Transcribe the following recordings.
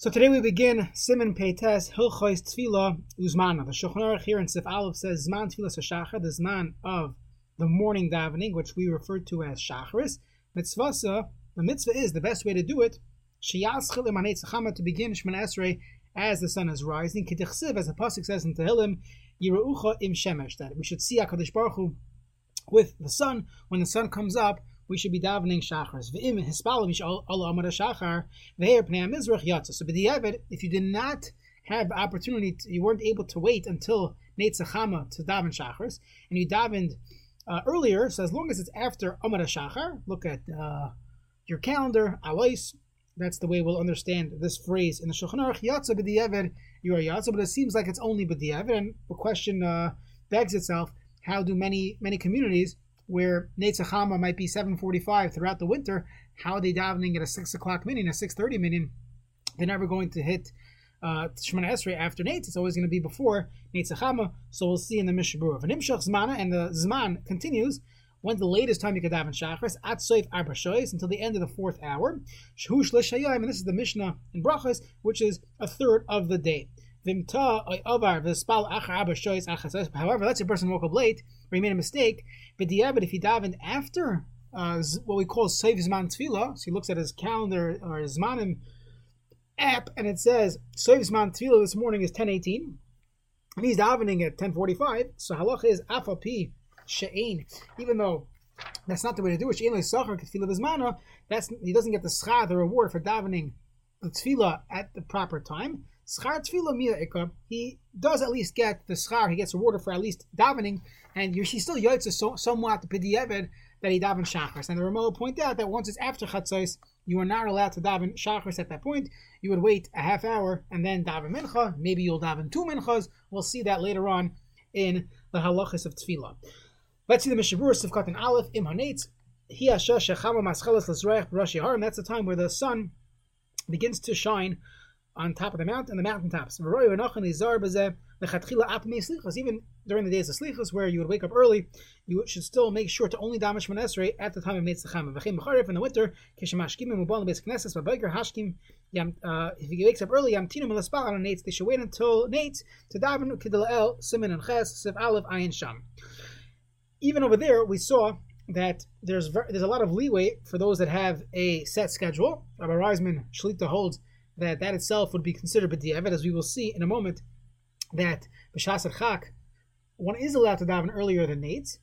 So today we begin Siman Peites Hilchois Tfila Uzmana. The Shulchan Aruch here in Sif Aleph says Zman Tfila Shachar, the Zman of the morning davening, which we refer to as Shacharis. Mitzvasa, the mitzvah is the best way to do it. Shiyaschil Imanei to begin Shemon Esrei as the sun is rising. Kedichsiv, as the pasuk says in Tehillim, Yiraucha im Shemesh, that we should see Hakadosh Baruch Hu with the sun when the sun comes up we should be davening shachars. So b'diavad, if you did not have opportunity, to, you weren't able to wait until Neitzachama to daven shachars, and you davened uh, earlier. So as long as it's after amar shachar, look at uh, your calendar. Alais. That's the way we'll understand this phrase in the Shulchan Aruch. You are yatsa, but it seems like it's only b'diavad, and the question uh, begs itself: How do many many communities where Netzachama might be 745 throughout the winter, how are they davening at a 6 o'clock minyan, a 6.30 minyan? They're never going to hit uh, Shemana Esrei after Netz. It's always going to be before Netzachama. So we'll see in the Mishabur. And Imshach Zmana, and the Zman continues. When's the latest time you could daven Shachris? At Soif Arba until the end of the fourth hour. L'Shayim, and this is the Mishnah in Brachas, which is a third of the day. However, let's say a person woke up late or he made a mistake. But the if he davened after uh, what we call Save Zman Tefillah, so he looks at his calendar or his Zmanim app and it says Save Zman Tefillah this morning is 1018 and he's davening at 1045. So halach is afapi she'ain, even though that's not the way to do it. She'ain le'sachar k'tefillah v'zmana. That's he doesn't get the schar, the reward for davening the tefillah at the proper time. Schar He does at least get the schar. He gets rewarded for at least davening, and he's still yotza so, somewhat the pidiyeved that he daven shachris. And the Ramo point out that once it's after chatzos, you are not allowed to daven shachris at that point. You would wait a half hour and then daven mincha. Maybe you'll daven two minchas. We'll see that later on in the halachas of tefillah. Let's see the Mishabur Sivkat and Aleph Im Hanetz. That's the time where the sun begins to shine on top of the mountain, the mountaintops. Even during the days of slichas, where you would wake up early, you should still make sure to only damish manesrei at the time of mitzvah. In the winter, uh, if he wakes up early. They should wait until nates to daven kidel el simin and ches siv aleph ayin sham. Even over there, we saw that there's there's a lot of leeway for those that have a set schedule. Rabbi Reisman Shlita holds that that itself would be considered b'di'evet, as we will see in a moment, that b'shas chak, one is allowed to daven earlier than Nates.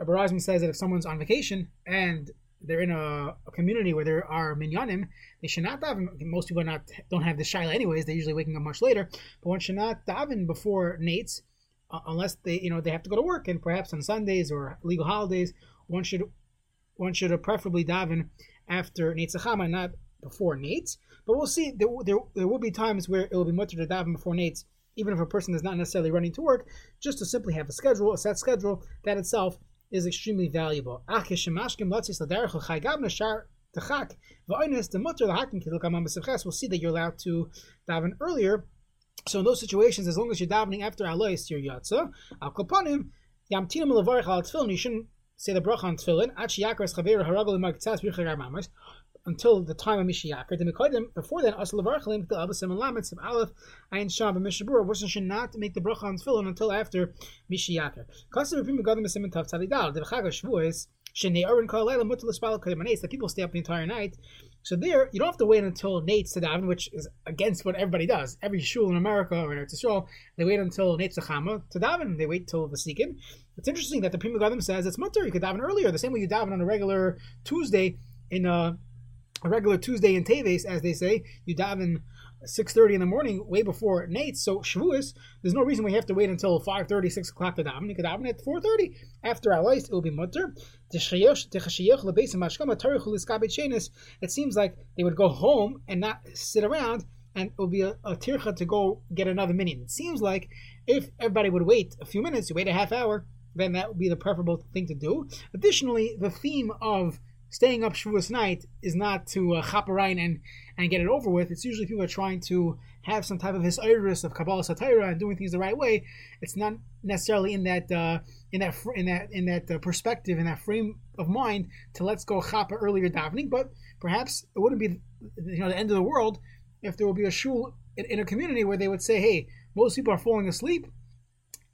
Barazmi says that if someone's on vacation and they're in a, a, community where there are minyanim, they should not daven. Most people not don't have the shaila anyways. They're usually waking up much later, but one should not daven before Nates uh, unless they you know they have to go to work and perhaps on Sundays or legal holidays. One should one should preferably daven after Netzachama, not before Nates. But we'll see. There, there, there will be times where it will be mutter to daven before Nates, even if a person is not necessarily running to work, just to simply have a schedule, a set schedule, that itself is extremely valuable. We'll see that you're allowed to daven earlier. So in those situations, as long as you're davening after Alois, your Yatza, Al Kopanim, Yamtinim Levarich Al Tfilin, you shouldn't say the bracha on Tfilin, Ach Yakar Chaver Haragol Magtzas Birchar Mamas, until the time of Mishiyakar. Before then, Asal Varchalim, the Abasim and Lametz of Aleph, Ayin Sham, and Mishabura, a should not make the bracha on tefillin until after Mishiyakar. Kasim Ripim Gadim Asim Tav Tzadidal, the Chaga Shavuos, Shnei Aron Kalayla Mutal Espal Kayamanes, the people stay up the entire night. So there, you don't have to wait until Nate's to daven, which is against what everybody does. Every shul in America or in Eretz they wait until Nate's to daven. They wait till the Sikin. It's interesting that the Pri Megadim says it's mutter. You could daven earlier, the same way you daven on a regular Tuesday in uh, a regular Tuesday in Teves, as they say, you daven 6.30 in the morning, way before Nate. So Shavuos, there's no reason we have to wait until 5.30, 6 o'clock to daven. You could daven at 4.30. After Alais, it will be mutter. It seems like they would go home and not sit around, and it would be a, a tircha to go get another minyan. It seems like if everybody would wait a few minutes, you wait a half hour, then that would be the preferable thing to do. Additionally, the theme of staying up Shavuos night is not to uh, chaperine and, and get it over with. It's usually people are trying to have some type of his iris of Kabbalah Satira and doing things the right way. It's not necessarily in that uh, in that in that in that uh, perspective in that frame of mind to let's go chapa earlier davening. But perhaps it wouldn't be you know the end of the world if there would be a shul in, in, a community where they would say, hey, most people are falling asleep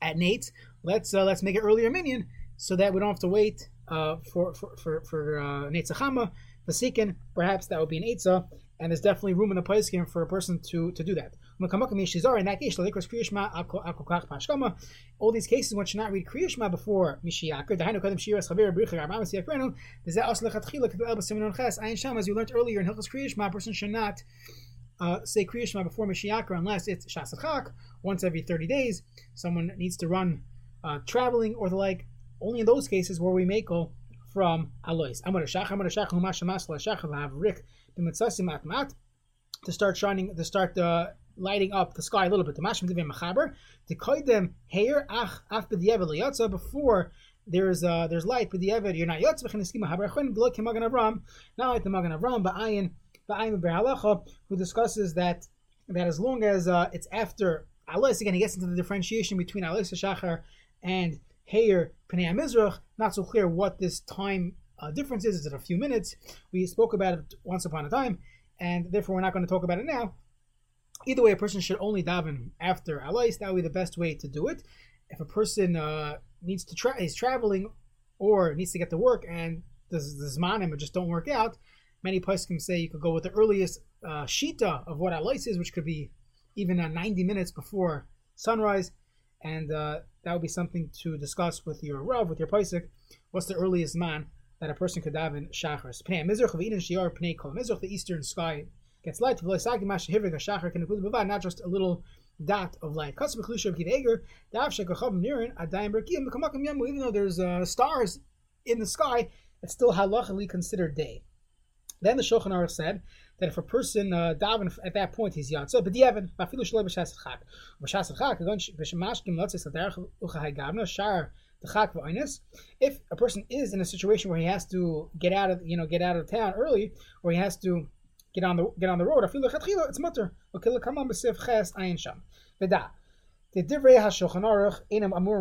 at Nate. Let's uh, let's make it earlier minion so that we don't have to wait uh, for for for, for uh, Netzachama. Perhaps that would be an Eitzah, and there's definitely room in the Paiskim for a person to to do that. All these cases one should not read Kriyashma before Mishiyakar. As you learned earlier in Hilchas Kriyashma, a person should not uh, say Kriyashma before Mishiyakar unless it's Shasachak, once every 30 days. Someone needs to run uh, traveling or the like. Only in those cases where we make go from Alois. To start shining, to start uh, lighting up the sky a little bit. The to koi them hair ach af b'diavad liyatza before there's uh, there's light b'diavad. You're not yatza v'chen eskim haber chun below kemagan Avram. Not like the Magen Avram, but ayin ba'ayin b'halacha who discusses that that as long as uh, it's after alis again, he gets into the differentiation between alis shachar and hair pnei mizrach. Not so clear what this time uh, difference is. Is it a few minutes? We spoke about it once upon a time, and therefore we're not going to talk about it now. Either way, a person should only daven after alais. That would be the best way to do it. If a person uh, needs to try, is traveling or needs to get to work, and the, the zmanim just don't work out, many can say you could go with the earliest uh, shita of what alais is, which could be even uh, 90 minutes before sunrise, and uh, that would be something to discuss with your rav, with your paisik. What's the earliest man that a person could daven shachris? Pnei mizrach Eden shiar pnei kol mizrach, the eastern sky gets light. Not just a little dot of light. Even though there's uh, stars in the sky, it's still halachically considered day. Then the Shulchan Aruch said that if a person uh, daven at that point he's yatsa, but mafilu chak, chak b'shemashkim lotzis gavna shar. If a person is in a situation where he has to get out of you know get out of town early, or he has to get on the get on the road. Afilu lechatchila, it's mutter. Okil kamam b'sif ches ayin sham. V'da. The divrei hashulchan aruch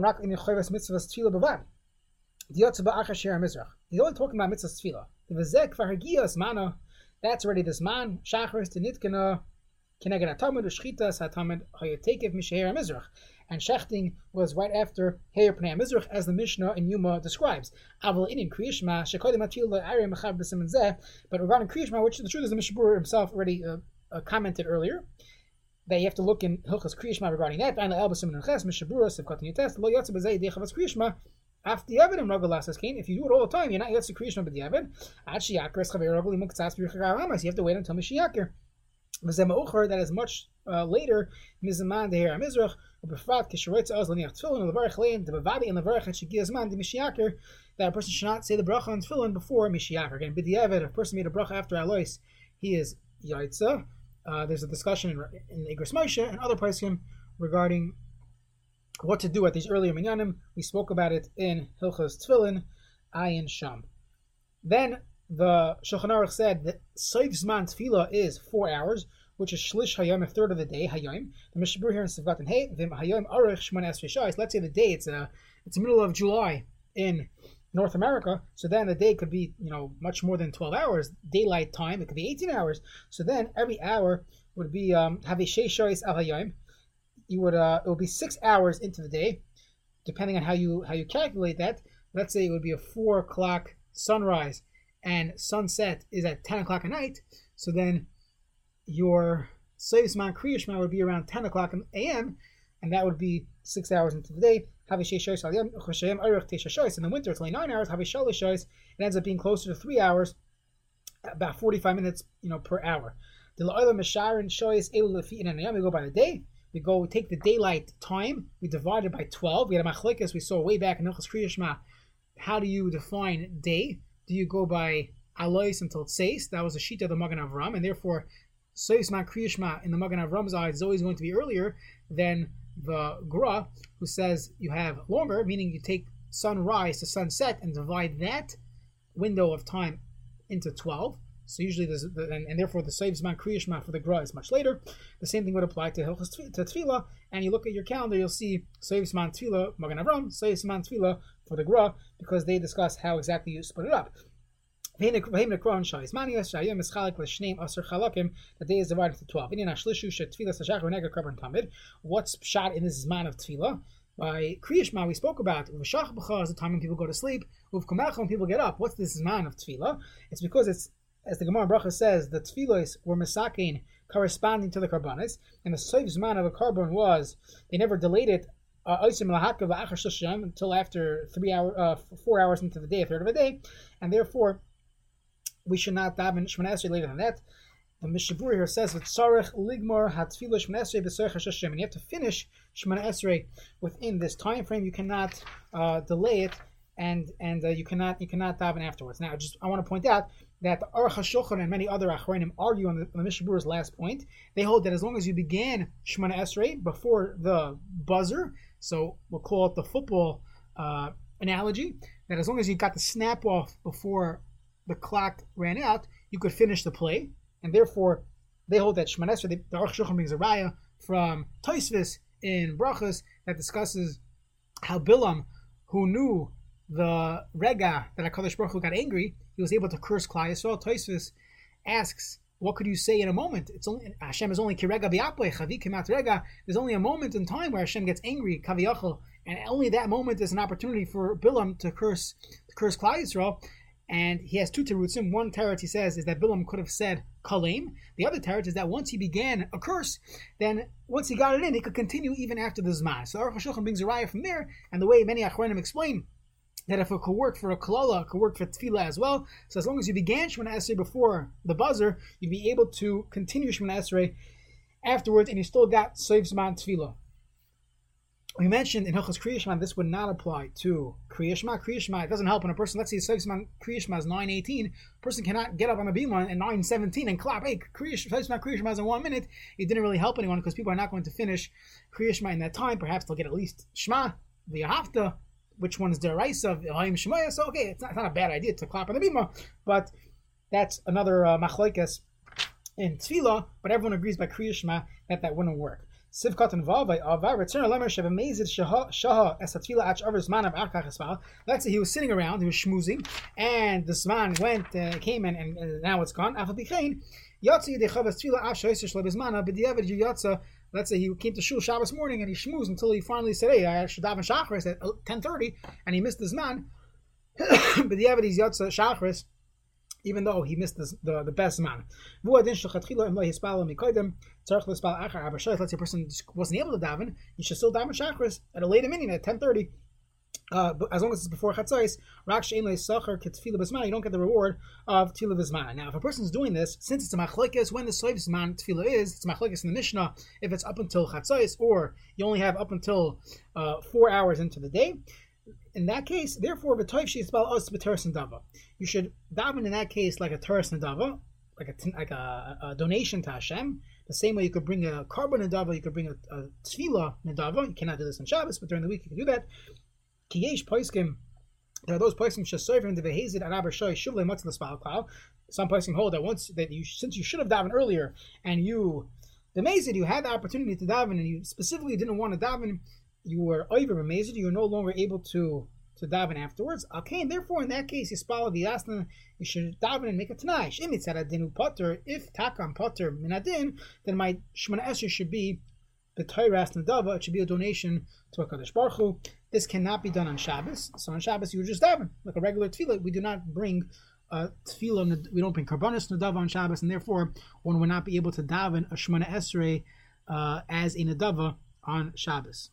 rak in mitzvahs tefila only talking about mitzvahs tefila. The mana. That's already this man. Shacharis to nitkana. Keneged atamid u'shchitas hatamid hayotekev misheher mizrach and shechting was right after Heir Pnei Mizrach, as the Mishnah in Yuma describes. Kriyishma shekodim mechav zeh. But regarding kriyishma, which the truth is the Mishnah himself already uh, uh, commented earlier, that you have to look in Hilchas Kriyishma regarding that. Lo yotze b'zeh dechavas kriyishma after the evidence, Nagel Lasas Kane, if you do it all the time, you're not yet secretion of the evidence. At Shiakar, so you have to wait until Mishiyakir. That is much uh, later, Mizaman deher Hera Mizrach, Befrat Oz Laniach Tfilin, Levarach Lein, the Bavadi and Levarach and Shigizman de Mishiyakir, that a person should not say the bracha on Tfilin before Mishiyakir. Again, Bidiyavin, if a person made a bracha after Alois, he is Yaitza. Uh, there's a discussion in, in Igros Moshe and other Paiskim regarding what to do at these earlier minyanim. We spoke about it in Hilchos Tefillin, Ayin Sham. Then the Shulchan Aruch said that Seif Zman Tefillah is four hours, which is shlish hayom, a third of the day hayom. The Mishabur here in Sivgat Hey, vim hayom Aruch shmon esrei Let's say the day it's a it's the middle of July in North America, so then the day could be you know much more than twelve hours daylight time. It could be eighteen hours. So then every hour would be um, have a sheishais al hayom. You would uh, it would be six hours into the day, depending on how you how you calculate that. Let's say it would be a four o'clock sunrise and sunset is at ten o'clock at night. So then your Seisman Kriyashma would be around 10 o'clock a.m., and that would be six hours into the day. In the winter, it's only nine hours. It ends up being closer to three hours, about 45 minutes you know, per hour. We go by the day. We go take the daylight time. We divide it by 12. We had a machlikas we saw way back in Nechas Kriyashma. How do you define day? Do you go by alois until tseis? That was a sheet of the Magen Avram, and therefore Soisma Kriyashma in the Magen Avram's eyes is always going to be earlier than the Gra, who says you have longer, meaning you take sunrise to sunset and divide that window of time into 12. So usually there's, and, and therefore the Soivzman Kriyashma for the Gra is much later. The same thing would apply to Hilchas to Tefillah, and you look at your calendar, you'll see Soivzman Tefillah, Magen Avram, Soivzman Tefillah for the Gra, because they discuss how exactly you split it up. The day is divided into 12. What's shot in this man of tefillah? By Kriyashma, we spoke about V'shach B'cha is the time when people go to sleep. Uvkumecha when people get up. What's this man of tefillah? It's because it's, as the Gemara Bracha says, the tefillahs were misakin corresponding to the karbanis, and the soif man of a carbon was they never delayed it uh, until after three hour, uh, four hours into the day, a third of a day, and therefore we should not daven Shemana Esrei later than that. The Mishabur here says that Sarech Ligmor Hatfilah Shemana Esrei B'Serech Hashem, and you have to finish Shemana Esrei within this time frame. You cannot uh, delay it, and and uh, you cannot you cannot daven afterwards. Now, just I want to point out that the Aruch HaShulchan and many other Achronim argue on the, on the Mishabur's last point. They hold that as long as you began Shemana Esrei before the buzzer, so we'll call it the football uh, analogy, that as long as you got the snap off before the clock ran out, you could finish the play, and therefore they hold that Shemana Esrei. The Aruch Shulchan brings a raya from Toisvis in Brachas that discusses how Bilam, who knew the rega that Hakadosh Baruch Hu got angry, he was able to curse Klal Yisrael. Toisvis asks, "What could you say in a moment? It's only Hashem is only kirega bi'apoi chavi kemat rega. There's only a moment in time where Hashem gets angry kaviyachol, and only that moment is an opportunity for Bilam to curse to curse Klal Yisrael." And he has two terutzim. One teretz he says is that Bilam could have said kalem. The other teretz is that once he began a curse, then once he got it in, he could continue even after the zman. So Aruch HaShulchan brings a raya from there, and the way many achronim explain that if it could work for a kalala, it could work for tefillah as well. So as long as you began Shemana Esrei before the buzzer, you'd be able to continue Shemana Esrei afterwards, and you still got Soif Zman. We mentioned in Hilchos Kriyashma this would not apply to Kriyashma. Kriyashma it doesn't help when a person, let's say Soif Zman Kriyashma is 918, a person cannot get up on the beam at 917 and clap, hey, Kriyashma Kriyashma is in one minute. It didn't really help anyone because people are not going to finish Kriyashma in that time. Perhaps they'll get at least Shema, the Hafta, which one is deraisa of Elohim Shemaya. So okay, it's not, it's not, a bad idea to clap on the bima, but that's another uh, in tefillah. But everyone agrees by Kriya Shema that that wouldn't work. Sivkat and Vavai Ava return lemer sheva mezid shaha shaha es hatfila ach aver zman of arkach. Let's say he was sitting around, he was schmoozing, and the zman went, uh, came in, and, and now it's gone. Afal bichein yatsi yedechavas tefila ach shoyser shlebizmana b'diavad yatsa let's say he came to shul Shabbos morning and he schmoozed until he finally said, "Hey, I should daven Shachris at uh, ten thirty, and he missed his man. but the Avedis Yotza Shachris, even though he missed the, the, the best man. Let's say a person wasn't able to daven, you should still daven Shachris at a later minute at ten thirty uh, as long as it's before chatzais, rak sacher ketfila you don't get the reward of tefillah b'zman. Now, if a person is doing this, since it's a machlekes, when the soif zman tefillah is, it's machlekes in the Mishnah, if it's up until chatzais, or you only have up until uh, four hours into the day, in that case, therefore, dava. You should daven in that case like a teres nadava, like a like a, a, donation to Hashem. The same way you could bring a carbon nadava, you could bring a, a tefillah nadava. You cannot do this on Shabbos, but during the week you can do that. Kiyesh poiskim. There are those poiskim shasovim the behezid and abashoy shuvle matzah l'spal Some poiskim hold that once that you since you should have davened earlier and you the mazid you had the opportunity to daven and you specifically didn't want to daven, you were over amazed. You were no longer able to to daven afterwards. Okay, therefore in that case, you spal the asna, you should daven and make a tanai. Shemitzad potter. If takam potter minadin, then my shmona esher should be the Torah Nadava, it should be a donation to a Kaddish Baruch Hu. This cannot be done on Shabbos. So on Shabbos, you would just daven like a regular tefillah. We do not bring uh, tefillah, we don't bring karbanis nadava on Shabbos, and therefore one would not be able to daven a Shemana Esrei uh, as a nadava on Shabbos.